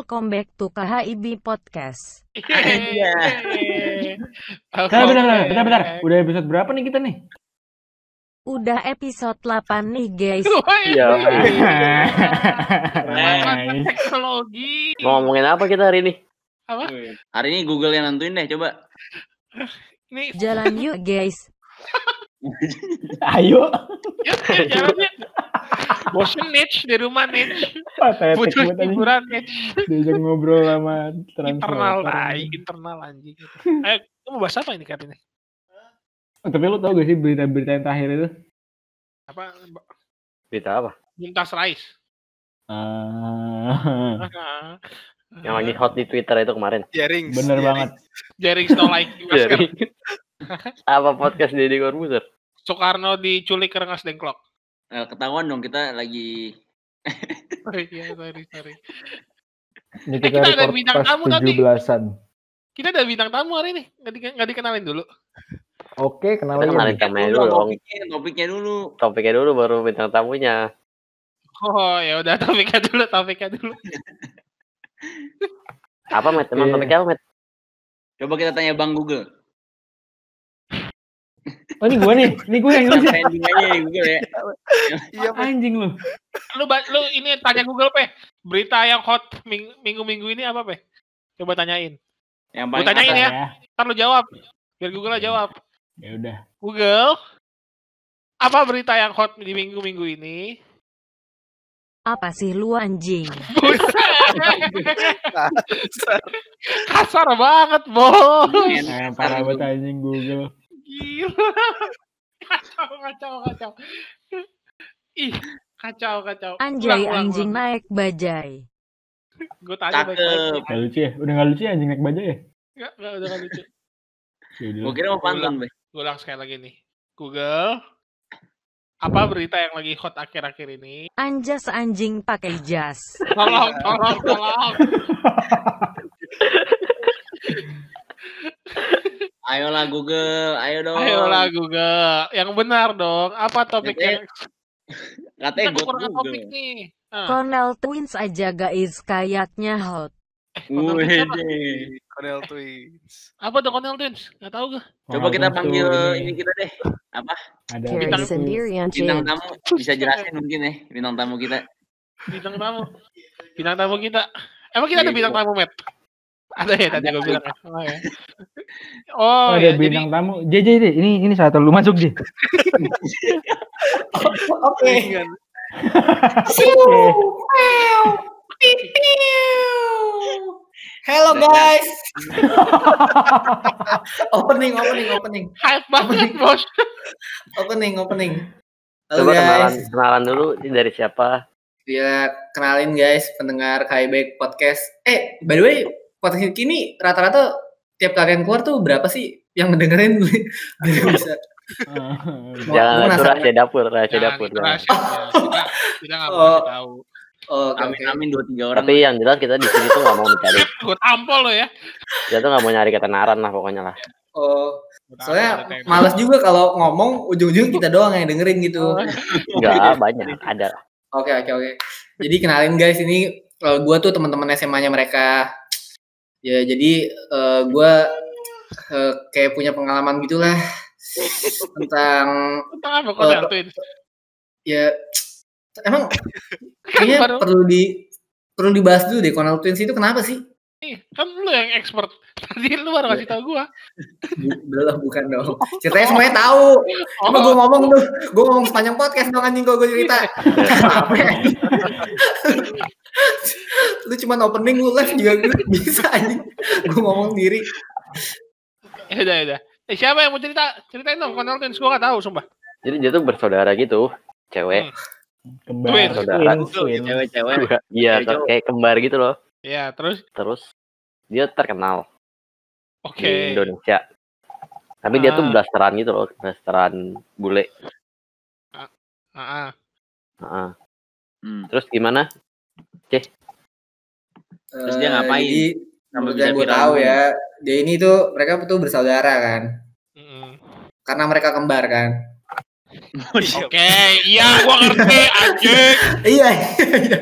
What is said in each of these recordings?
Welcome back to KHIB Podcast. Iya. Bentar, bentar, bentar, bentar, bentar. Udah episode berapa nih kita nih? Udah episode 8 nih guys. Iya. Nice. Teknologi. Mau ngomongin apa kita hari ini? Apa? Hari ini Google yang nentuin deh, coba. Ini Jalan yuk guys. Ayo. ya, ya, jalannya. Bosen niche di rumah niche. Butuh hiburan niche. Diajak ngobrol sama Internal tai, internal anjing. Ayo, kamu mau bahas apa ini kali ini? Oh, tapi lu tau gak sih berita-berita yang terakhir itu? Apa? Berita apa? Muntas Rais. Ah, Yang lagi hot di Twitter itu kemarin. Jaring. bener banget. Jaring Snow Like. Jadi apa podcast Deddy Corbuzier? Soekarno diculik rengas dengklok. Eh, ketahuan dong kita lagi Oh iya, sorry, sorry. Ini Eh, kita ada bintang tamu tadi. 17-an. Kita ada bintang tamu hari ini. Nggak, di- nggak dikenalin dulu. Oke, Kita kenalin. kenalin temennya dulu topiknya, topiknya dulu. Topiknya dulu baru bintang tamunya. Oh ya udah topiknya dulu, topiknya dulu. Apa, Met? Emang topiknya apa, Met? Coba kita tanya Bang Google. Oh, ini gue nih. Ini gue yang nulis. Trending aja di Google ya. Iya. Anjing lu. Lu lu ini tanya Google pe. Berita yang hot ming- minggu-minggu ini apa pe? Coba tanyain. Yang Gua paling tanyain atas. ya. Ntar lu jawab. Biar Google aja jawab. Ya udah. Google. Apa berita yang hot di minggu-minggu ini? Apa sih lu anjing? Kasar banget, Bos. Eh, parah banget anjing Google. Gila. Kacau, kacau, kacau. Ih, kacau, kacau. Anjay anjing naik bajai. Gue tanya baik-baik. Gak lucu ya? Udah gak lucu ya anjing naik bajai ya? Enggak, enggak, udah nggak lucu. Ya. Gua kira mau pantun, Be. Gue ulang sekali lagi nih. Google. Apa berita yang lagi hot akhir-akhir ini? Anjas anjing pakai jas. Tolong, tolong, tolong. Ayolah Google, ayo dong. Ayolah Google. Yang benar dong. Apa topiknya? Katanya kekurangan Google. topik nih. Ah, Cornell Twins aja guys kayaknya hot. eh, Cornell Twins apa? Wih, Cornell Twins. Apa tuh Cornel Twins? Gak tau gue. Coba kita panggil ini kita deh. Apa? Ada Bintang- Bintang tamu bisa jelasin mungkin ya bintang tamu kita. Bintang tamu. Bintang tamu kita. Emang kita ada Iya, bintang iya. tamu, Matt? Ada ya tadi gue bilang. ya? Oh, ya. oh ada ya, jadi bintang tamu. JJ deh, ini ini saat lu masuk J. Oke. Oke. Hello guys. opening, opening, opening, hype banget, Bos. opening, opening. Halo Coba kenalan, guys. kenalan dulu ini dari siapa? Ya, kenalin guys pendengar KIB Podcast. Eh, by the way, podcast ini rata-rata tiap kalian keluar tuh berapa sih yang ngedengerin? Biar bisa. Jangan itu rahasia dapur, rahasia Jangan, dapur. itu rahasia. Kita, kita nggak mau Oh. tahu. Oh, Amin oke. amin dua tiga orang. Tapi yang jelas kita di sini tuh nggak mau mencari, Gue tampol lo ya. kita tuh nggak mau nyari ketenaran lah pokoknya lah. Oh, soalnya males juga kalau ngomong ujung-ujung kita doang yang dengerin gitu. Oh. Enggak banyak, ada. Oke oke oke. Jadi kenalin guys ini uh, gue tuh teman-teman SMA-nya mereka. Ya jadi uh, gue uh, kayak punya pengalaman gitulah tentang Tentang apa Cornel Twins? ya emang Kan kayaknya baru perlu di perlu dibahas dulu deh Cornel Twins itu kenapa sih? nih, kan lu yang expert. Tadi lu baru kasih tau gua. Bu- Belum bukan dong. Ceritanya semuanya tahu. Cuma gue ngomong tuh, gue ngomong sepanjang podcast dong anjing gue cerita. Apa ya? lu cuma opening lu live juga gue bisa anjing. Gue ngomong sendiri. Ya udah, ya udah. Eh, siapa yang mau cerita? Ceritain dong Cornel Twins. Gua gak tahu, sumpah. Jadi dia tuh bersaudara gitu, cewek. Kembar. Twins. Saudara. Twins. Cewek-cewek. Iya, kayak kembar gitu loh. Ya, terus Terus dia terkenal oke. di Indonesia. Tapi dia tuh Ah. blasteran gitu loh, blasteran bule. Ah, ah. Heeh. Hmm. Terus gimana? Terus dia Eh, ngapain? Jadi Sampai bisa yang gue tahu ya, dia ini tuh mereka tuh bersaudara kan, Mm-mm. karena mereka kembar kan. Oke, iya gua ngerti anjing. iya iya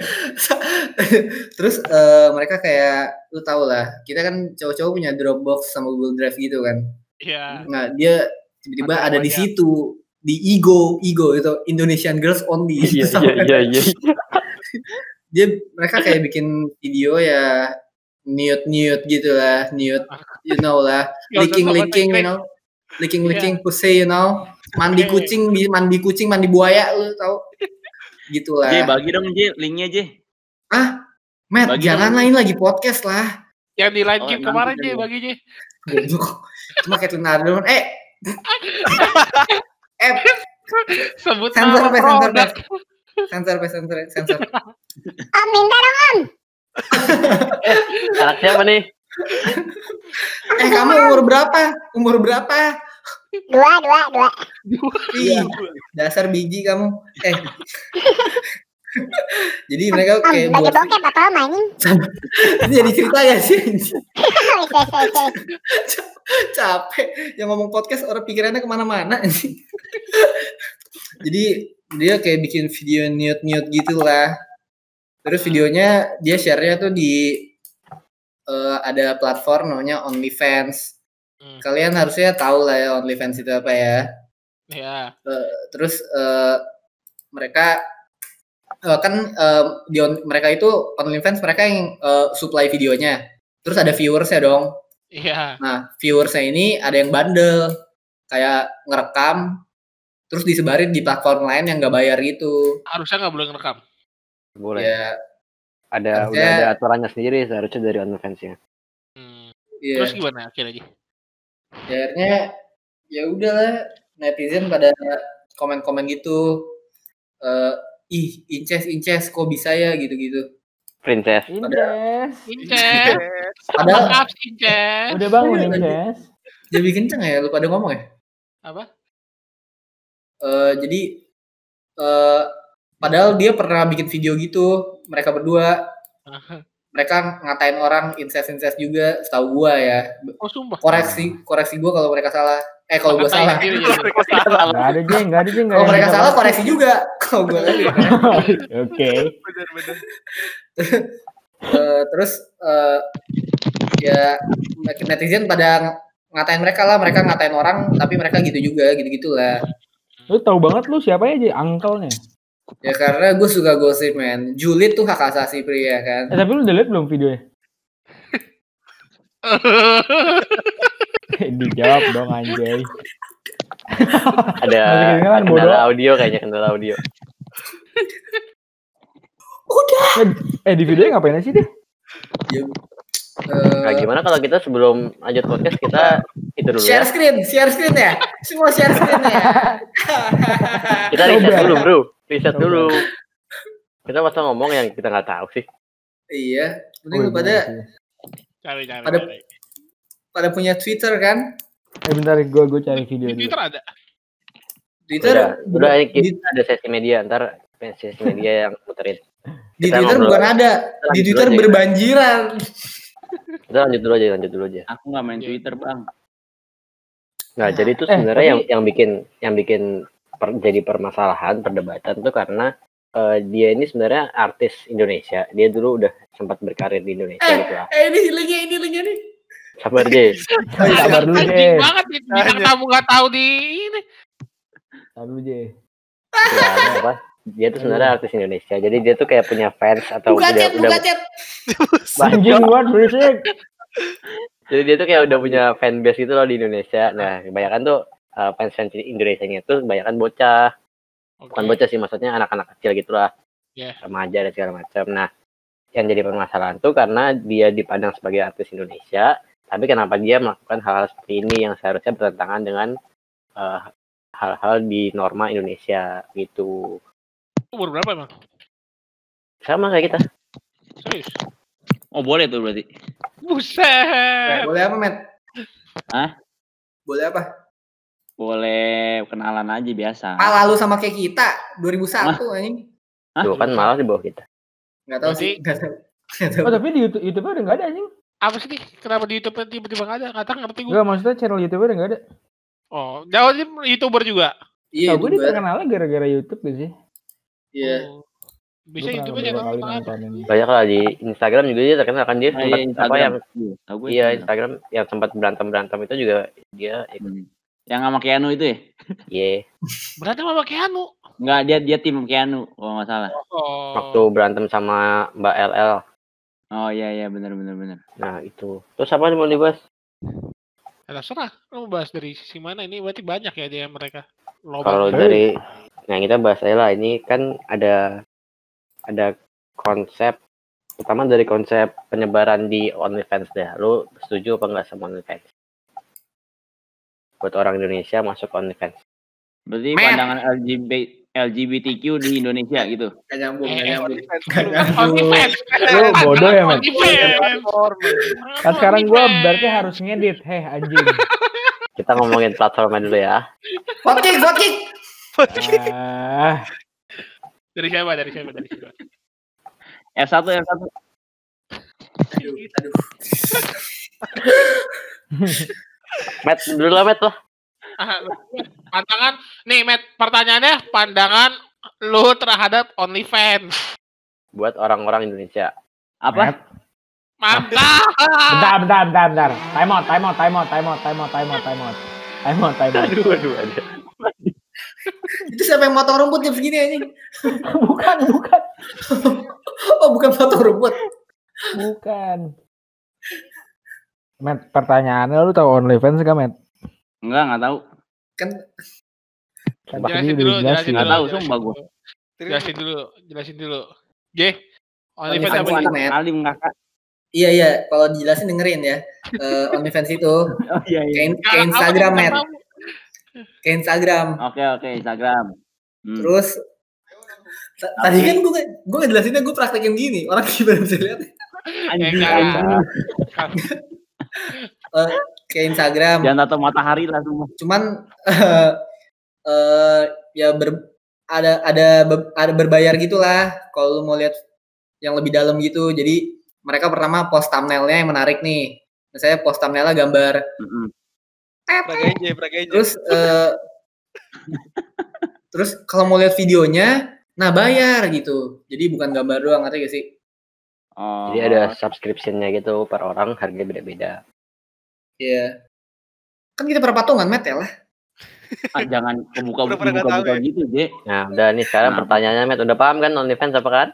terus eh, mereka kayak lu tau lah kita kan cowok-cowok punya Dropbox sama Google Drive gitu kan Iya. nah dia tiba-tiba Ada ada di situ di Ego Ego itu Indonesian Girls Only Iya iya iya iya. dia mereka kayak bikin video ya nude nude gitu lah nude you know lah. Sok licking you know. Licking licking pussy you know. Mandi Oke. kucing di- mandi kucing mandi buaya lu tau. Gitulah J, bagi dong J, linknya J. ah Matt Bagi jangan ini lagi podcast lah. Yang di line Oh, game kemarin gitu aja ya. bagi. Goblok. cuma Caitlyn Ardoon eh. Eh Sebut Sensor, nama sensor, produk. Sensor Pe, sensor sensor. Anak siapa nih? eh kamu umur berapa? Umur berapa? Dua dua dua. Ih, dasar biji kamu. Eh. Jadi mereka om kayak lagi buat bokep apa om anjing? Ini jadi cerita ya sih. Capek. Yang ngomong podcast orang pikirannya ke mana-mana jadi dia kayak bikin video nude nude gitu lah. Terus videonya dia share-nya tuh di eh, ada platform namanya OnlyFans. Hmm. kalian harusnya tahu lah ya OnlyFans itu apa ya. Ya. terus eh, mereka eh, kan eh, di on- mereka itu OnlyFans mereka yang eh, supply videonya. Terus ada viewers ya dong. Iya. Nah, viewersnya ini ada yang bandel, kayak ngerekam, terus disebarin di platform lain yang nggak bayar gitu. Harusnya nggak boleh ngerekam. Boleh. Ya, Ada Harusnya- udah ada aturannya sendiri seharusnya dari OnlyFans-nya. Hmm. ya, Terus gimana akhirnya? Ya akhirnya ya udahlah netizen pada komen-komen gitu. eh ih, inces inces kok bisa ya gitu-gitu. Princess. Inces. Incet. Padahal Incet. Udah bangun Iya, Inces. jadi kenceng ya lu pada ngomong ya. Apa? Eh jadi eh padahal dia pernah bikin video gitu mereka berdua. Mereka ngatain orang incest-incest juga setahu gua ya. Oh, sumpah. koreksi koreksi gua kalau mereka salah. Eh kalau gua salah. Sendiri jadi. Enggak ada jeng, enggak ada jeng. nggak kalau mereka salah koreksi juga. Kalau gua lagi Oke. Bener-bener. Eh, terus eh, ya netizen pada ngatain mereka lah. Mereka ngatain orang tapi mereka gitu juga gitu gitulah Lu tahu banget lu siapa ya, Ji? Angkelnya. ya karena gue suka gosip man julid tuh hak asasi pria kan Eh, tapi lu udah liat belum videonya? Dijawab dong anjay. Ada bodoh. kendala audio kayaknya kendala audio. Eh di videonya ngapain sih dia? ya, Nah, eh, gimana kalau kita sebelum lanjut podcast kita itu dulu share ya. screen share screen ya semua share screen ya Kita riset Coba. dulu, Bro. Riset Coba. dulu. Kita masa ngomong yang kita nggak tahu sih. iya Oh, mending lu pada Cari, cari, Ada- cari. pada punya Twitter kan Eh bentar gua gua cari video dulu. Twitter ada. Twitter Udah, udah di, kita ada sesi media ntar sesi media yang muterin. di kita Twitter bukan ada di Twitter berbanjiran Kita lanjut dulu aja, lanjut dulu aja. Aku nggak main Iya. Twitter bang. Nah, jadi itu Eh, sebenarnya tapi- yang yang bikin yang bikin per- jadi permasalahan perdebatan tuh karena eh, dia ini sebenarnya artis Indonesia. Dia dulu udah sempat berkarir di Indonesia Eh. gitu lah. eh ini linknya ini linknya nih Sabar deh. Sabar dulu Anjing deh. banget nih. Bintang tamu nggak tahu di ini. Sabar dulu deh. Ya, apa? Dia tuh sebenarnya artis Indonesia. Jadi dia tuh kayak punya fans atau buka udah chat udah buka chat Anjing buat berisik. jadi dia tuh kayak udah punya fanbase gitu loh di Indonesia. Nah, kebanyakan tuh eh, fans-fans Indonesia-nya itu kebanyakan bocah. Bukan Oke. bocah sih, maksudnya anak-anak kecil gitu lah. Iya. Remaja dan segala macam. Nah, yang jadi permasalahan tuh karena dia dipandang sebagai artis Indonesia, tapi kenapa dia melakukan hal-hal seperti ini yang seharusnya bertentangan dengan eh, hal-hal di norma Indonesia gitu. Umur berapa emang? Sama kayak kita. Serius? Oh boleh tuh berarti. Buset. boleh apa Matt Hah? boleh apa Boleh kenalan aja biasa. ah lalu sama kayak kita 2001 anjing Hah? Tuh kan malah di bawah kita. nggak tahu sih Berarti- nggak tahu. Oh tapi di YouTube YouTube udah nggak ada anjing. Apa sih? Kenapa di YouTube tiba-tiba nggak ada? Nggak tahu ngerti gue. Enggak maksudnya channel YouTube udah nggak ada. Oh, jauh dia youtuber juga. Iya, Tau gue terkenalnya gara-gara YouTube gak sih? Iya. Oh. Bisa pernah aja nonton. nontonin. banyak lah di Instagram juga dia terkenal kan dia Nah, sempat iya, apa Instagram. yang Iya, iya Instagram. Yang sempat berantem berantem itu juga dia ikut Hmm. Yang sama Keanu itu ya? ye Berantem sama Keanu. Enggak, dia dia tim Keanu kalau nggak salah. Oh. waktu berantem sama Mbak LL Oh iya iya benar benar benar. nah itu terus apa nih mau dibahas Ya, terserah. Lo mau bahas dari sisi mana? Ini berarti banyak ya dia mereka. Kalau dari nah kita bahas aja lah ini kan ada ada konsep utama dari konsep penyebaran di OnlyFans deh lu setuju apa enggak sama OnlyFans buat orang Indonesia masuk OnlyFans Berarti pandangan LGBT LGBTQ di Indonesia gitu. Gak nyambung, gak Eh, nyambung. Gak. Lu bodoh ya? OnlyFans. Kan sekarang gue OnlyFans. berarti harus ngedit. Heh anjing. kita ngomongin platformnya dulu ya Voting, voting. Ah, Dari siapa? Dari siapa? Dari siapa? F1 F1. Aduh, aduh. Matt dulu lah Matt lah Ah, pandangan nih Matt pertanyaannya pandangan lu terhadap OnlyFans buat orang-orang Indonesia Apa? mantap bentar, bentar, bentar, bentar. Time out, time out, time out, time out, time out, time out, time out. Time out, time out. aduh aduh aduh siapa yang motong rumput jam segini anjing? bukan, bukan, Oh, bukan motong rumput. bukan. Matt, pertanyaannya lu tahu OnlyFans gak, Matt? Enggak, enggak tahu. Kan Kan jelasin dulu jelasin dulu tahu, jelasin sumpah gua. dulu. jelasin dulu jelasin dulu J OnlyFans apa Matt. Alim kakak. Iya, iya. Kalau dijelasin dengerin ya. Eh, OnlyFans itu Oh iya iya. kayak kayak Instagram, Matt. Kayak Instagram. Oke oke Instagram. Hmm. Terus ta- tadi kan gue gue ngejelasinnya gue praktekin gini orang gimana bisa lihat Anjing, enggak. Eh, kayak Instagram Jangan tato matahari lah semua. cuman eh eh, ya ber, ada ada ada berbayar gitulah kalau lu mau lihat yang lebih dalam gitu jadi mereka pertama post thumbnailnya yang menarik nih misalnya post thumbnailnya gambar. Pragaja, Pragaja. terus eh terus kalau mau lihat videonya nah bayar gitu jadi bukan gambar doang ngerti gak sih Oh. jadi ada subscriptionnya gitu per orang harganya beda-beda Iya. Kan kita perpatungan, Matt ya lah. Ah, jangan kebuka buka Pura-pura nggak buka, ya. gitu, J. nah udah nih sekarang Nah. pertanyaannya Matt udah paham kan OnlyFans apa kan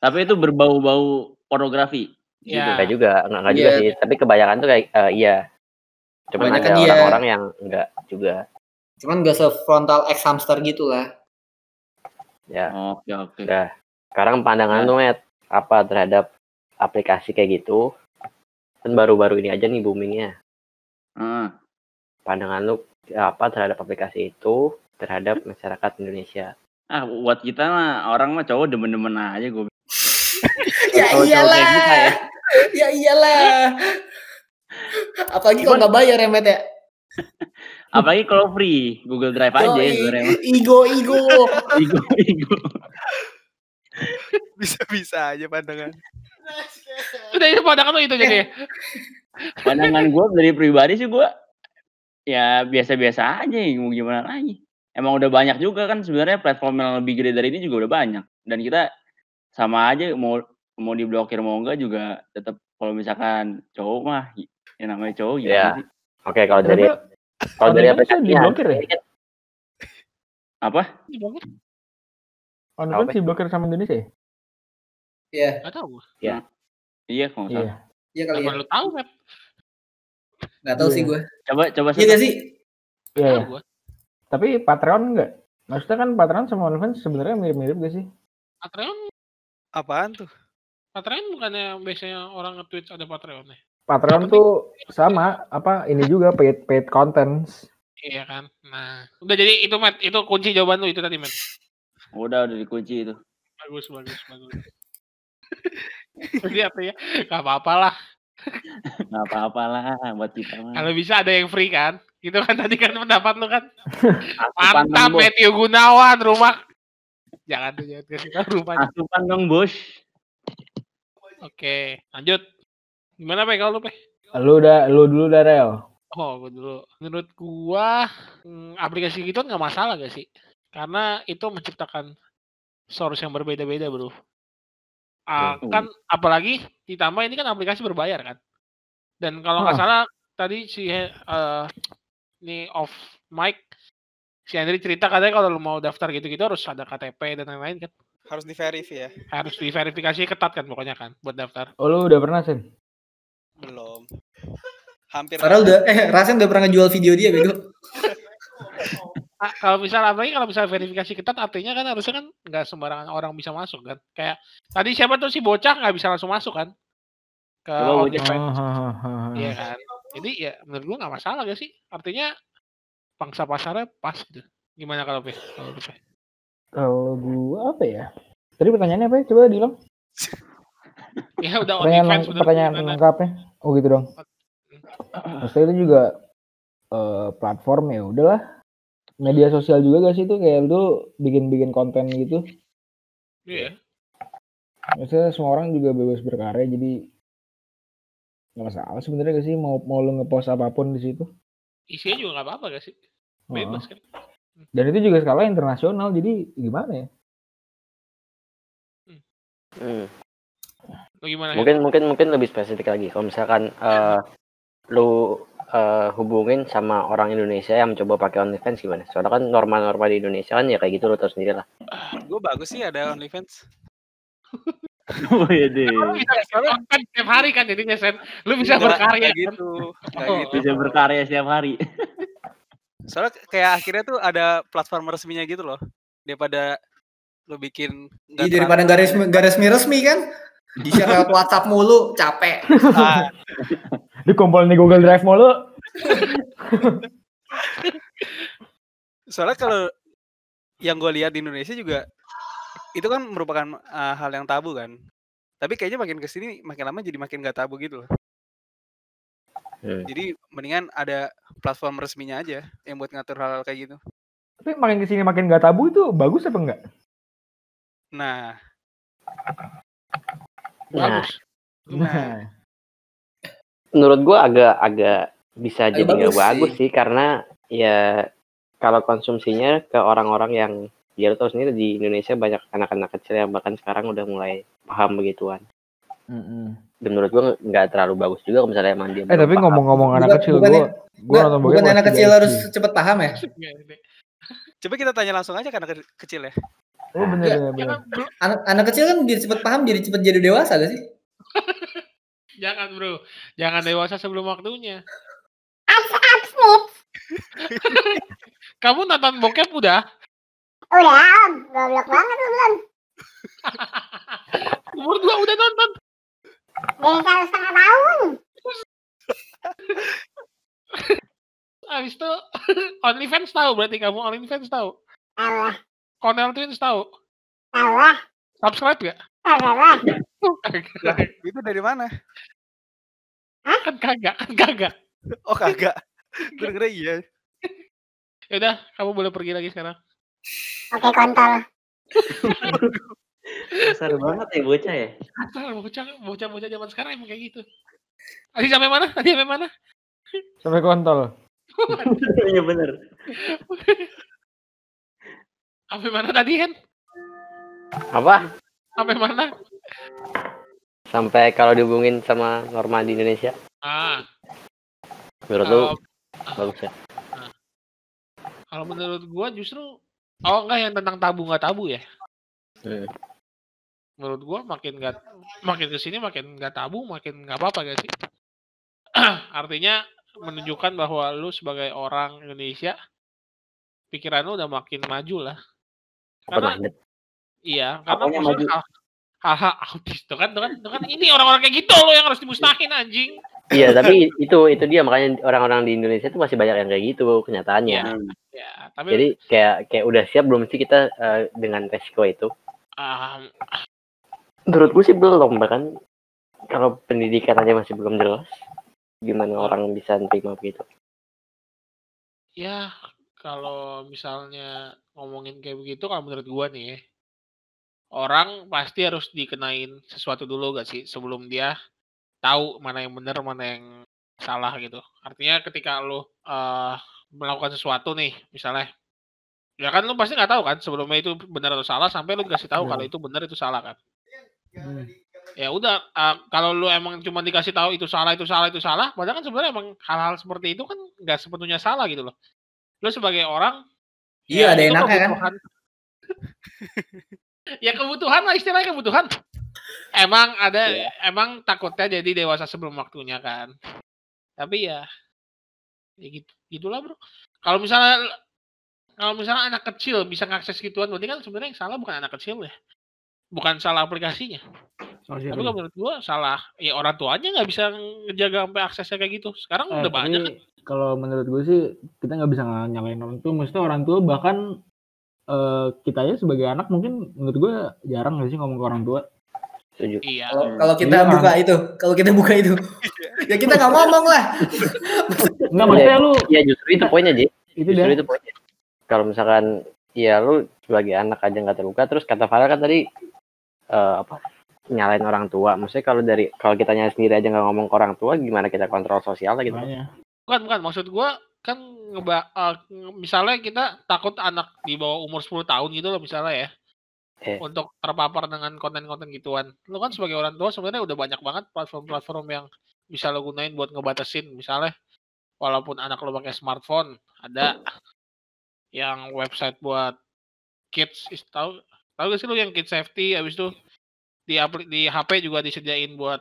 Tapi itu berbau-bau pornografi. Ya. Gitu. Enggak juga, enggak, enggak juga Iya. sih. Tapi kebanyakan tuh kayak eh, iya. Kebanyakan ada iya. orang-orang yang enggak juga. Cuman gak sefrontal X hamster gitu lah. Ya, Oke oke. udah. Sekarang pandangan Nah. lu, Matt, apa terhadap aplikasi kayak gitu? Kan baru-baru ini aja nih boomingnya. Heeh. Pandangan lu apa terhadap aplikasi itu terhadap masyarakat Indonesia? Ah, buat kita mah orang mah cowok demen-demen aja gue. ya iyalah. kita ya. ya iyalah. Apalagi kalau nggak bayar ya, Matt ya. Apalagi kalau free, Google Drive aja Yoi. sebenarnya. Ego, ego. Igo, igo. Bisa-bisa aja pandangan. udah itu pandangan lu itu jadi Pandangan gue dari pribadi sih gue ya biasa-biasa aja ya, mau gimana lagi. Emang udah banyak juga kan sebenarnya platform yang lebih gede dari ini juga udah banyak. Dan kita sama aja mau mau diblokir mau enggak juga tetap kalau misalkan cowok mah yang namanya cowok Ya. sih? Oke, kalau Tapi dari kalau dari OnlyFans tuh aplikasinya diblokir ya? kan Apa? OnlyFans Apa? diblokir sama Indonesia ya? Iya, nggak tahu gua. Iya kalau nggak salah. Iya. iya kali ya. Kenapa lu tahu Matt Nggak tahu Iya. sih gue. Coba coba Iya gak sih? Iya, tahu iya. Tapi Patreon enggak? Maksudnya kan Patreon sama OnlyFans sebenarnya mirip-mirip gak sih? Patreon Apaan tuh? Patreon bukannya biasanya orang nge-tweet ada Patreon ya Patreon tuh sama apa ini juga paid paid contents. iya kan nah udah jadi itu Matt itu kunci jawaban lu itu tadi Matt Udah udah dikunci itu. bagus bagus bagus jadi apa ya nggak apa-apa lah Nggak apa-apa lah buat kita mah. kalau bisa ada yang free kan itu kan tadi kan pendapat lu kan mantap. Matthew Gunawan rumah jangan tuh jangan rumahnya Asupan dong bos. oke lanjut gimana pe kalau lu pe Lu udah lu dulu udah Rel. Oh, gua dulu. Menurut gua, mmm, aplikasi gitu nggak masalah gak sih? Karena itu menciptakan source yang berbeda-beda, Bro. Ah, Hmm. kan apalagi ditambah ini kan aplikasi berbayar kan. Dan kalau nggak Heeh. salah tadi si eee, ini off mic, si Henry cerita katanya kalau lu mau daftar gitu-gitu harus ada KTP dan lain-lain kan. Harus di-verif ya? Harus diverifikasi ketat kan pokoknya kan buat daftar. Oh, lu udah pernah, Sen? Belum. Hampir Padahal udah eh Rasen udah pernah ngejual video dia bego. Ah, kalau misal apalagi kalau misal verifikasi ketat artinya kan harusnya kan nggak sembarangan orang bisa masuk kan. Kayak tadi siapa tuh si bocah nggak bisa langsung masuk kan ke. OnlyFans. Oh, ha. Iya kan. Jadi ya menurut gua nggak masalah gak sih? Artinya pangsa pasarnya pas gitu. Gimana kalau Pe? Kalau gua apa ya? Tadi pertanyaannya apa ya? Coba diulang. Ya udah Pertanyaan, lu pertanyaan lengkapnya. Oh gitu dong. Maksudnya itu juga eh, platform ya udahlah. Media sosial juga gak sih itu kayak lu bikin-bikin konten gitu. Iya. Maksudnya semua orang juga bebas berkarya jadi nggak masalah sebenarnya gak sih mau mau lu ngepost apa pun di situ. Isinya juga nggak apa-apa gak sih? Bebas kan. Dan itu juga skala internasional jadi gimana ya? Hmm. Lu gimana? Mungkin mungkin mungkin lebih spesifik lagi. Kalau misalkan eh, lu eh, hubungin sama orang Indonesia yang mencoba pakai OnlyFans gimana? Soalnya kan norma-norma di Indonesia kan ya kayak gitu lu tau sendiri lah. Gue bagus sih ada OnlyFans. Oh iya deh. Lu bisa konten setiap hari kan jadinya Sen. Lu bisa berkarya kan. gitu. Oh. gitu. Bisa berkarya setiap hari. Soalnya kayak akhirnya tuh ada platform resminya gitu loh. Daripada lu bikin Iya daripada resmi nggak resmi resmi kan. Di share lewat WhatsApp mulu, capek. terang- Ah, Dikumpulin di Google Drive mulu. soalnya kalau yang gue lihat di Indonesia juga itu kan merupakan uh, hal yang tabu kan. Tapi kayaknya makin ke sini makin lama jadi makin gak tabu gitu loh. Hmm. Jadi mendingan ada platform resminya aja yang buat ngatur hal-hal kayak gitu. Tapi makin ke sini makin gak tabu itu bagus apa enggak? Nah, Nah, Bagus. nah menurut gua agak agak bisa Agak jadi nggak bagus bagus sih. sih karena ya kalau konsumsinya ke orang-orang yang ya lu tahu sendiri di Indonesia banyak anak-anak kecil yang bahkan sekarang udah mulai paham begituan. Dan menurut gua nggak- terlalu bagus juga kalau misalnya emang dia Eh tapi ngomong-ngomong anak Bukan- kecil bukannya- gua nonton bukan anak 3 kecil harus cepet paham ya? coba kita tanya langsung aja ke anak ke- kecil ya. Oh bener Ya, bener. bener. Jangan, bro. Anak anak kecil kan biar cepet paham jadi cepet jadi dewasa gak sih? Jangan bro. Jangan dewasa sebelum waktunya. Abs, abs nih. Kamu nonton bokep udah? Udah, om. Goblok banget lu belum. Umur dua udah nonton. Dari satu setengah tahun. Habis itu OnlyFans tahu berarti kamu OnlyFans tahu. Tahu lah, Cornell Twins tahu. tahu lah. Subscribe gak? Tahu lah. Lah, itu dari mana? kan kagak, kan kagak. Oh kagak. Gue kira iya. Yaudah, kamu boleh pergi lagi sekarang. Oke, kontol. Besar banget ya bocah ya. Asal bocah, bocah, bocah zaman sekarang emang kayak gitu. Tadi sampai mana? Tadi sampai mana? Sampai kontol. Iya bener. Sampai mana tadi kan? Apa? Sampai mana? Sampai kalau dihubungin sama norma di Indonesia, Ah, menurut lu kalau bagus ya? kalau menurut gua justru oh enggak yang tentang tabu nggak tabu ya. Hmm. Menurut gua makin nggak makin ke sini makin nggak tabu, makin nggak apa-apa gak sih? Artinya menunjukkan bahwa lu sebagai orang Indonesia pikiran lu udah makin maju lah. Karena iya, karena Apanya maju? hal-hal autis tuh kan, tuh kan, kan ini orang-orang kayak gitu loh yang harus dimusnahin anjing. Iya, tapi itu itu dia makanya orang-orang di Indonesia itu masih banyak yang kayak gitu kenyataannya. Hmm. Ya, tapi Jadi kayak kayak udah siap belum sih kita eh, dengan resiko itu? ah, Menurut gue sih belum bahkan kalau pendidikan aja masih belum jelas gimana orang bisa nerima begitu. ya kalau misalnya ngomongin kayak begitu kalau menurut gua nih ya, orang pasti harus dikenain sesuatu dulu gak sih sebelum dia tahu mana yang benar mana yang salah gitu. Artinya ketika lu eh, melakukan sesuatu nih, misalnya, ya kan lu pasti nggak tahu kan sebelumnya itu benar atau salah sampai lu dikasih tahu Iya. kalau itu benar itu salah kan. Hmm. Ya udah, eh, kalau lu emang cuma dikasih tahu itu salah itu salah itu salah, padahal kan sebenarnya emang hal-hal seperti itu kan nggak sepenuhnya salah gitu loh. Lu sebagai orang, Iya, ada itu enaknya kan. ya kebutuhan lah istilahnya kebutuhan. Emang ada, Iya. emang takutnya jadi dewasa sebelum waktunya kan. Tapi ya, ya gitu, gitulah bro. Kalau misalnya, kalau misalnya anak kecil bisa ngakses gituan, berarti kan sebenarnya yang salah bukan anak kecil ya, bukan salah aplikasinya. Oh, Tapi kalau menurut gua salah, ya orang tuanya nggak bisa ngejaga sampai aksesnya kayak gitu. Sekarang Eh, udah banyak kan. kalau menurut gue sih kita nggak bisa nyalain orang tua. Maksudnya orang tua bahkan eh, kita ya sebagai anak mungkin menurut gue jarang nggak sih ngomong ke orang tua. Setuju. Iya. Kalau kalau kita Iya. buka itu, kalau kita buka itu, ya kita nggak ngomong lah. Enggak maksudnya lu Ya justru itu poinnya, Ji. itu Justru dia itu poinnya. Kalau misalkan ya lu sebagai anak aja nggak terbuka, terus kata Farah kan tadi eh, apa nyalain orang tua. Maksudnya kalau dari kalau kita nyalain sendiri aja nggak ngomong ke orang tua, gimana kita kontrol sosial gitu? makanya. Bukan, bukan. Maksud gua kan ngeba nge- misalnya kita takut anak di bawah umur 10 tahun gitu loh misalnya ya. Eh. Untuk terpapar dengan konten-konten gituan. Lu kan sebagai orang tua sebenarnya udah banyak banget platform-platform yang bisa lo gunain buat ngebatasin. Misalnya walaupun anak lo pakai smartphone, ada yang website buat kids is- tahu tahu gak sih lu yang kids safety habis itu di apli- di HP juga disediain buat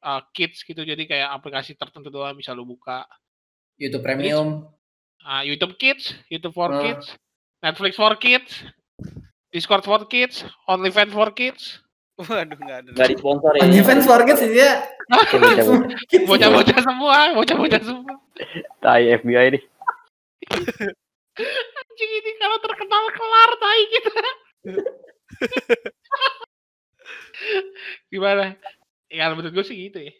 uh, kids gitu jadi kayak aplikasi tertentu doang bisa lu buka YouTube Premium. Ah, YouTube Kids, YouTube for Ah. Kids, Netflix for Kids, Discord for Kids, OnlyFans for Kids. Waduh, nggak ada. Nggak disponsori. OnlyFans for kids sih ya. Bocah-bocah. Bocah-bocah semua, bocah-bocah semua. Tai FBI nih. Anjing ini kalau terkenal kelar tai kita. Gimana? Ya menurut gue sih gitu ya.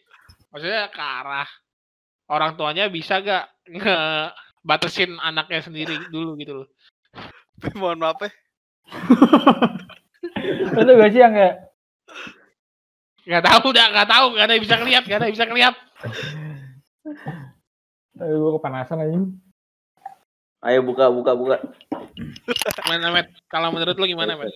Maksudnya ke arah orang tuanya bisa gak ngebatasin anaknya sendiri dulu gitu loh. Mohon maaf ya. Itu gak sih yang kayak Gak tahu dah, gak tahu, gak ada yang bisa ngeliat, gak ada yang bisa ngeliat. Aduh, gue kepanasan aja. Ayo buka buka buka. Gimana, Met? Kalau menurut lu gimana, Met?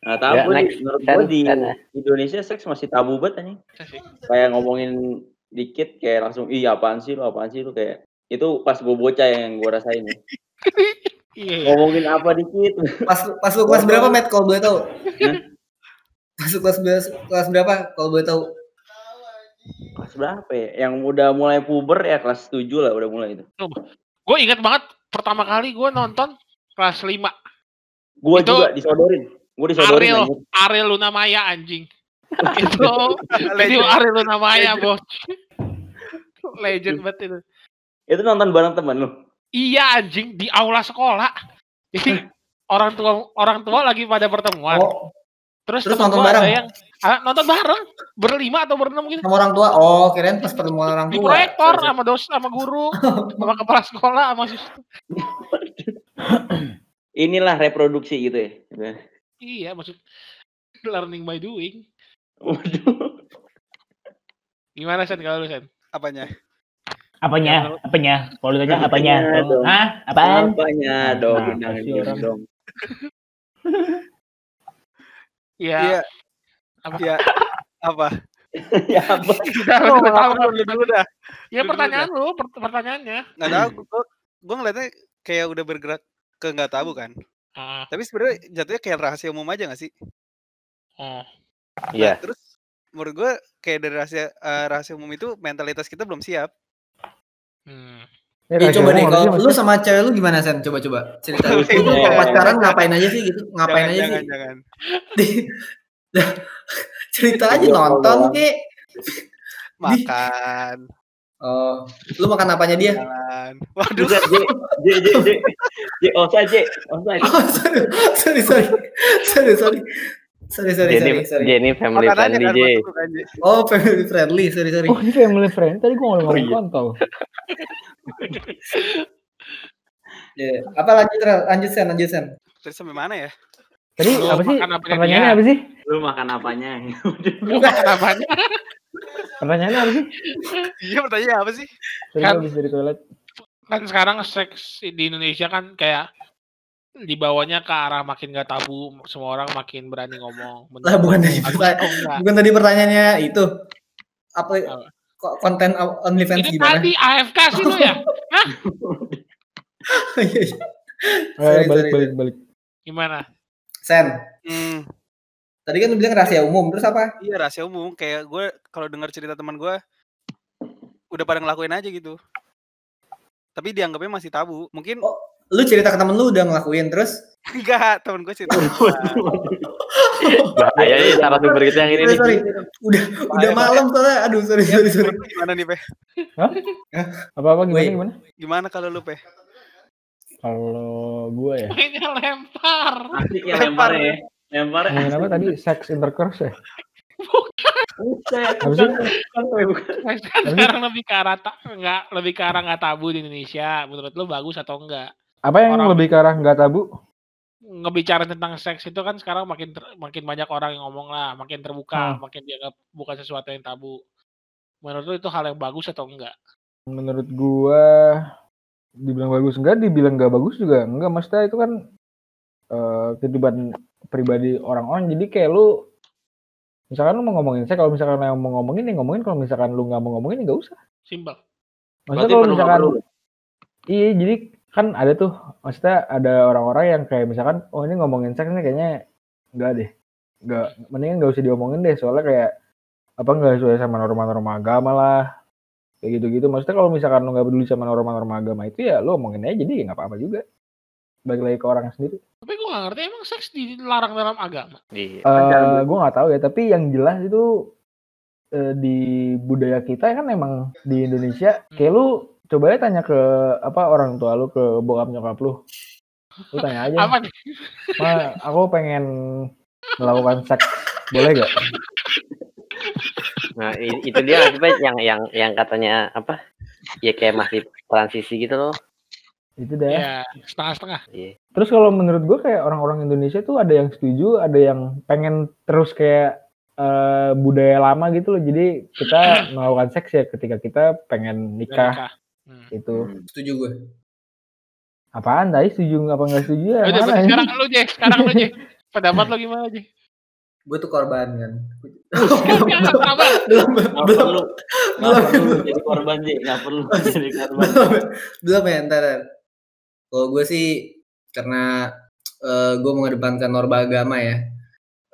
Nah, tahu Ya, di- menurut gua di sen, ya. Indonesia seks masih tabu banget anjing. Sih. Kayak ngomongin dikit kayak langsung iya apaan sih lu apaan sih lu kayak itu pas gue bocah yang gue rasain ya. Iya, iya. ngomongin apa dikit Pas pas lu kelas berapa, Matt? Kalau boleh tahu. Pas lu kelas kelas berapa? Kalau boleh tahu. kelas berapa ya yang udah mulai puber ya kelas 7 lah udah mulai itu Gue inget banget pertama kali gue nonton kelas 5. gue Itu- juga disodorin gue disodorin Ariel. Ariel Luna Maya anjing. itu itu Ariel Luna Maya, bos. Legend banget itu. itu nonton bareng temen lu Iya anjing di aula sekolah. Jadi orang tua orang tua lagi pada pertemuan. Oh, terus terus temen nonton gua ada bareng? yang ah, nonton bareng berlima atau berenam gitu. sama orang tua. Oh, kirain pas pertemuan orang Di tua. proyektor sama dos sama guru, sama kepala sekolah sama siswa. inilah reproduksi gitu ya Iya, maksud learning by doing. Waduh. Gimana Sen kalau lu Sen? Apanya? Apanya? Apanya? Kalau ditanya apanya? Apanya dong? Hah? Apaan? apanya Nah, dong nah, dong Iya. Iya. Apa? Iya. Apa? ya apa Udah, Oh, tahu apa lu. dulu dulu dah. Ya Dulu pertanyaan lu, per- pertanyaannya. Nggak tahu. Gue gue ngeliatnya kayak udah bergerak ke nggak tahu kan. Ah, Tapi sebenarnya jatuhnya kayak rahasia umum aja nggak sih? oh. Iya. Nah, terus menurut gue kayak dari rahasia eh, rahasia umum itu mentalitas kita belum siap. Hmm. Ya, coba deh, apa kalau lu sama cewek lu gimana, Sen? Coba coba cerita. Lu Iya. pacaran ngapain aja sih gitu? Ngapain jangan, aja jangan, sih? Jangan. Cerita aja nonton doang. kek. Makan. Oh, lu makan apanya dia? Jalan. Waduh. J, J, J, J, J, offside, J, offside. Oh, sorry, sorry, sorry, sorry, sorry, sorry, sorry, Jenny, sorry, sorry. Jenny family friendly kan J. kan, Ji. Oh, family friendly, sorry, sorry. Oh, ini family friend. Tadi gue ngomong Oh, iya. kontol. Ya, apa lanjut, lanjut sen, lanjut sen. Terus sampai mana ya? Tadi Lu apa sih? apanya Pertanyaannya apa sih? Lu makan apanya? Lu makan apanya? Pertanyaannya apa sih? Iya pertanyaan apa sih? Tadi Kan- habis dari toilet. kan sekarang seks di Indonesia kan kayak dibawanya ke arah makin gak tabu semua orang makin berani ngomong Lah, bukan dari Bagus pertanyaan-? Bukan tadi pertanyaannya itu apa Apa? kok konten OnlyFans ini gimana? tadi AFK sih lu ya Iya, iya. Eh, Sorry, balik sorry. balik balik. gimana Sen, Hmm, tadi kan lu bilang rahasia umum, terus apa? iya rahasia umum kayak gue kalau dengar cerita teman gue udah pada ngelakuin aja gitu. Tapi dianggapnya masih tabu. Mungkin Oh. Lu cerita ke temen lu udah ngelakuin terus? enggak temen gue cerita. Bahaya nih cara sumber kita yang ini nih. sorry, udah udah malam soalnya. Aduh, sorry sorry sorry. Gimana nih, Pe? Apa apa gimana Wait. gimana? Gimana kalau lu, Pe? Kalau gua ya. mainnya lempar Asik ya lempar ya. Lempar. Ngomongin apa tadi? Sex intercourse ya? Sih? Bukan, bukan. Kan sekarang lebih ke arah ta- nggak lebih ke arah nggak tabu di Indonesia menurut lu bagus atau enggak Apa yang Orang- lebih ke arah nggak tabu? ngebicara tentang seks itu kan sekarang makin ter- makin banyak orang yang ngomong lah makin terbuka Hmm. makin dianggap bukan sesuatu yang tabu menurut lu itu hal yang bagus atau enggak Menurut gua dibilang bagus enggak, dibilang nggak bagus juga enggak. Maksudnya itu kan eh kehidupan pribadi orang-orang. Jadi kayak lu misalkan lu mau ngomongin saya kalau misalkan yang mau ngomongin ya ngomongin kalau misalkan lu nggak mau ngomongin ya nggak usah. simpel Maksudnya Berarti kalau nggak misalkan perlu. iya jadi kan ada tuh maksudnya ada orang-orang yang kayak misalkan oh ini ngomongin seks nih kayaknya enggak deh. Enggak mendingan nggak usah diomongin deh soalnya kayak apa nggak sesuai sama norma-norma agama lah kayak gitu-gitu. Maksudnya kalau misalkan lu nggak peduli sama norma-norma agama itu ya lu omongin aja jadi ya nggak apa-apa juga. Balik lagi ke orang sendiri. Tapi gue gak ngerti emang seks dilarang dalam agama? Iya. eh gue nggak tahu ya tapi yang jelas itu eh, di budaya kita kan emang di Indonesia kayak lu coba ya tanya ke apa orang tua lu ke bokap nyokap lu. Lu tanya aja. Apa nih? Ma aku pengen melakukan seks. Boleh gak Nah, itu dia sih, yang yang yang katanya apa? Ya kayak masih transisi gitu loh. itu dah ya setengah-setengah Iya. Terus kalau menurut gue kayak orang-orang Indonesia tuh ada yang setuju, ada yang pengen terus kayak eh, budaya lama gitu loh. Jadi kita melakukan seks ya ketika kita pengen nikah nikah. Hmm. gitu. Hmm. Setuju gue. Apaan tadi setuju apa nggak setuju ya? Udah, Mana sekarang lu Jay sekarang lu Jay pendapat lu gimana Jay Gue tuh korban kan. Belum Nggak belum perlu. Perlu jadi korban, Ji. Nggak perlu jadi korban. belum belum ya ntar. Kalau gue sih karena eh, gue mengedepankan norma agama ya.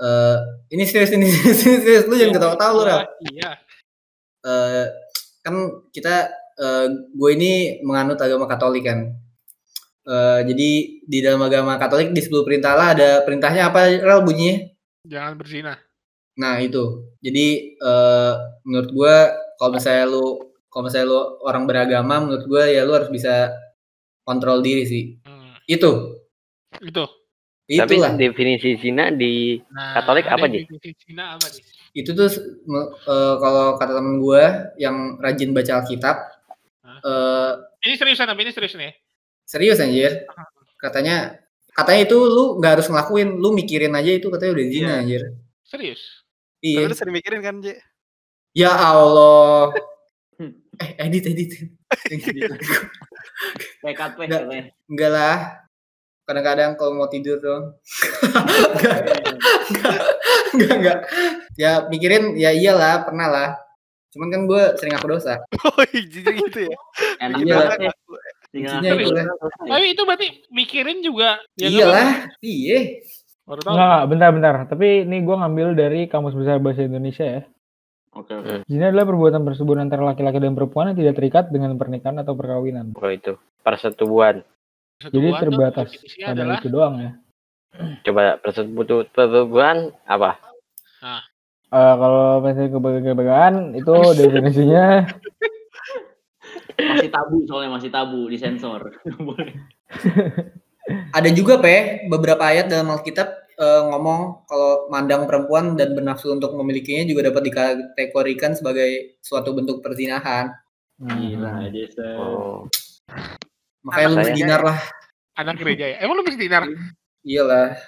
Eh, ini serius ini serius, serius. lu jangan ketawa-tawa lu Rel. Iya. Eh, kan kita eh, gue ini menganut agama Katolik kan. Eh, jadi di dalam agama Katolik di 10 perintah Allah ada perintahnya apa Rel bunyinya? Jangan berzina. Nah itu. Jadi eh, menurut gue kalau misalnya lu kalau misalnya lu orang beragama menurut gue ya lu harus bisa kontrol diri sih. Hmm. Itu. Itu. Tapi Itulah. definisi zina di Nah, Katolik apa, apa Ji? Itu tuh eh, kalau kata temen gue yang rajin baca Alkitab eh Ini seriusan tapi ini serius nih. serius anjir. Katanya katanya itu lu nggak harus ngelakuin, lu mikirin aja itu katanya udah zina Iya. anjir. Serius. Tapi Iya. lu sering mikirin kan, Je? Ya Allah. eh edit edit. Nggak. katanya. Enggak lah. Kadang-kadang kalau mau tidur dong. enggak, enggak, enggak. Ya mikirin, ya iyalah, pernah lah. Cuman kan gue sering aku dosa. Oh, jadi gitu ya. Enak Iya. banget ya. Lah. Tapi itu berarti mikirin juga. ya Iyalah, iya. Apa? Baru tahu. Enggak, bentar-bentar. Tapi ini gue ngambil dari Kamus Besar Bahasa Indonesia ya. Oke, oke. Zina adalah perbuatan persetubuhan antara laki-laki dan perempuan yang tidak terikat dengan pernikahan atau perkawinan. kalau itu persetubuhan. Jadi terbatas pada adalah itu doang ya. Coba persetubuhan persetubuhan apa? Eh, kalau misalnya kebagaan itu definisinya Masih tabu soalnya masih tabu disensor. Boleh. Ada juga pe beberapa ayat dalam Alkitab eh, ngomong kalau mandang perempuan dan bernafsu untuk memilikinya juga dapat dikategorikan sebagai suatu bentuk perzinahan. Gila, Hmm. Jason. Oh. Makanya lu Saya- berdinar lah. anak gereja ya. Emang lu bisa dinar? Iyalah.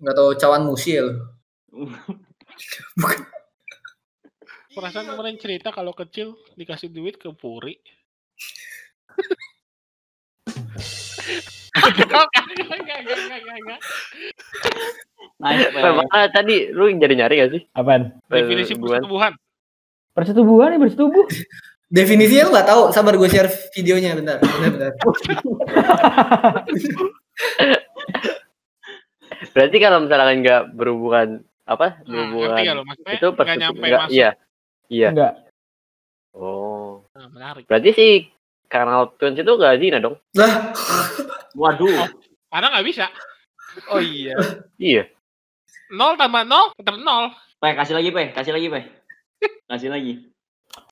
Nggak tahu cawan musil. Perasaan kemarin cerita kalau kecil dikasih duit ke Puri. Makanya tadi lu nyari nyari gak sih? Apaan? Definisi Persetubuhan. persetubuhan. Persetubuhan nih bersetubuh. Definisinya lu nggak tahu. Sabar gue share videonya bentar. Bentar, bentar. Berarti kalau misalkan nggak berhubungan apa? Nah, Berhubungan gak itu persetubuhan. iya. Iya. Enggak. Oh. Nah, menarik. Berarti si kanal Twins itu gak zina dong? Lah, Waduh. Karena nggak bisa. Oh iya. Iya. Nol tambah nol tetap nol. Pe, kasih lagi, Pe. Kasih lagi, Pe. Kasih lagi.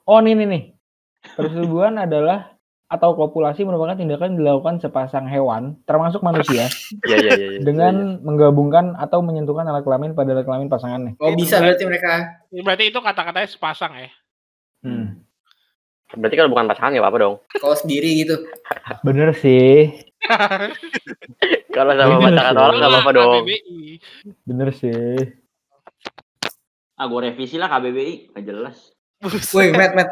Oh nih nih nih. Persetubuhan adalah atau kopulasi merupakan tindakan dilakukan sepasang hewan, termasuk manusia, Iya iya iya. iya. dengan menggabungkan atau menyentuhkan alat kelamin pada alat kelamin pasangannya. oh bisa berarti mereka. Berarti itu kata-katanya sepasang ya. Hmm. Berarti kalau bukan pasangan ya apa dong? Kalau sendiri gitu. Bener sih, Kalau sama pasangan orang nggak apa-apa dong. KBBI. bener sih. Ah, gue revisi lah KBBI. Gak jelas. Woi, Matt, Matt.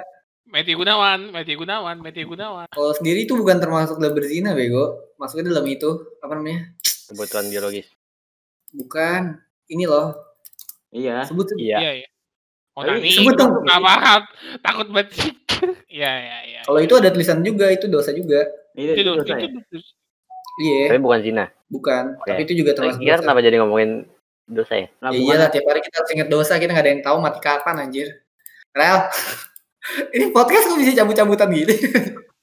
Meti Gunawan, Meti Gunawan, Meti Gunawan. Kalau sendiri itu bukan termasuk dalam berzina, bego. Masuknya dalam itu apa namanya? Kebutuhan biologis. Bukan. Ini loh. Iya. Sebut sebut. Iya. Iya, iya. Oh, Tapi tadi sebut dong. nggak paham. Takut banget sih. Iya, iya, iya. Kalau itu ada tulisan juga, itu dosa juga. Itu, Itu, itu, dosa itu, ya? itu, Iya, Tapi bukan zina. bukan. Oke. Tapi itu juga termasuk dosa. kenapa jadi ngomongin dosa ya? Lah, Ya iyalah tiap hari kita harus ingat dosa, kita nggak ada yang tahu mati kapan anjir. Rel. Ini podcast kok bisa cabut-cabutan gitu?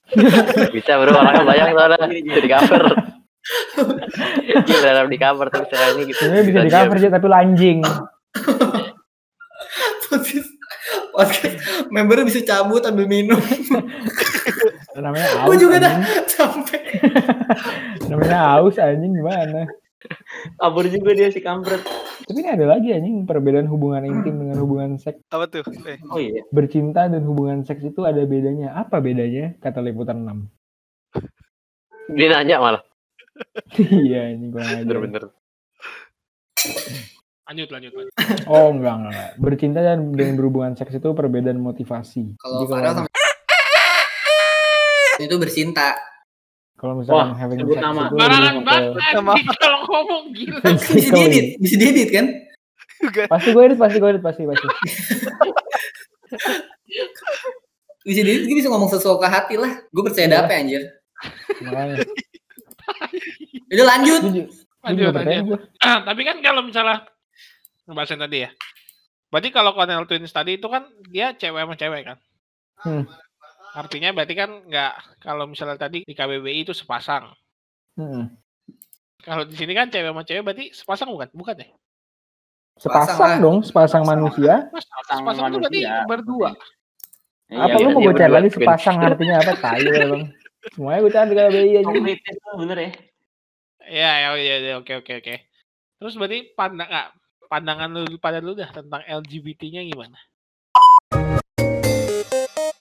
Bisa bro, orangnya banyak soalnya. Bisa di cover. Iya dalam di cover tapi saya ini gitu. Sebenarnya bisa di cover aja tapi lanjing. Podcast, podcast membernya bisa cabut ambil minum. Namanya Gue aus. juga dah sampai. Namanya aus anjing gimana? Kabur juga dia si kampret. Tapi ini ada lagi anjing perbedaan hubungan intim dengan hubungan seks. Apa tuh? Eh, Oh iya. Bercinta dan hubungan seks itu ada bedanya. Apa bedanya? Kata liputan 6. Dia nanya malah. iya kurang ajar. Bener-bener. Lanjut, lanjut, lanjut. Oh enggak, enggak, enggak. Bercinta dan dengan berhubungan seks itu perbedaan motivasi. Kalau Farel sama itu bercinta. kalau misalkan Wah, having sex nama. itu Barangan banget kalau ngomong gila. Bisa diedit, bisa diedit kan? Pasti gue edit, pasti gue edit, pasti pasti. Bisa diedit, gue bisa ngomong sesuatu ke hati lah. Gue percaya Iya. dapet anjir. Makanya. Udah lanjut. Lanjut, lanjut. gue. Ah, tapi kan kalau misalnya ngebahas yang tadi ya. Berarti kalau Cornel Twins tadi itu kan dia cewek sama cewek kan? Hmm. Artinya berarti kan nggak kalau misalnya tadi di KBBI itu sepasang. Mm-mm. Kalau di sini kan cewek sama cewek berarti sepasang bukan? Bukan ya? Sepasang Sepasang lah. dong, sepasang manusia. Mas, Sepasang sepasang itu berarti manusia. berdua. Iya, apa lu iya. mau dia gue cari lagi sepasang artinya apa? Tai lu, bang. Semuanya gue cari kalau BI aja. Bener ya. Ya, ya, ya, ya, oke, oke, oke. Terus berarti pandang nggak pandangan lu pada lu dah tentang LGBT-nya gimana?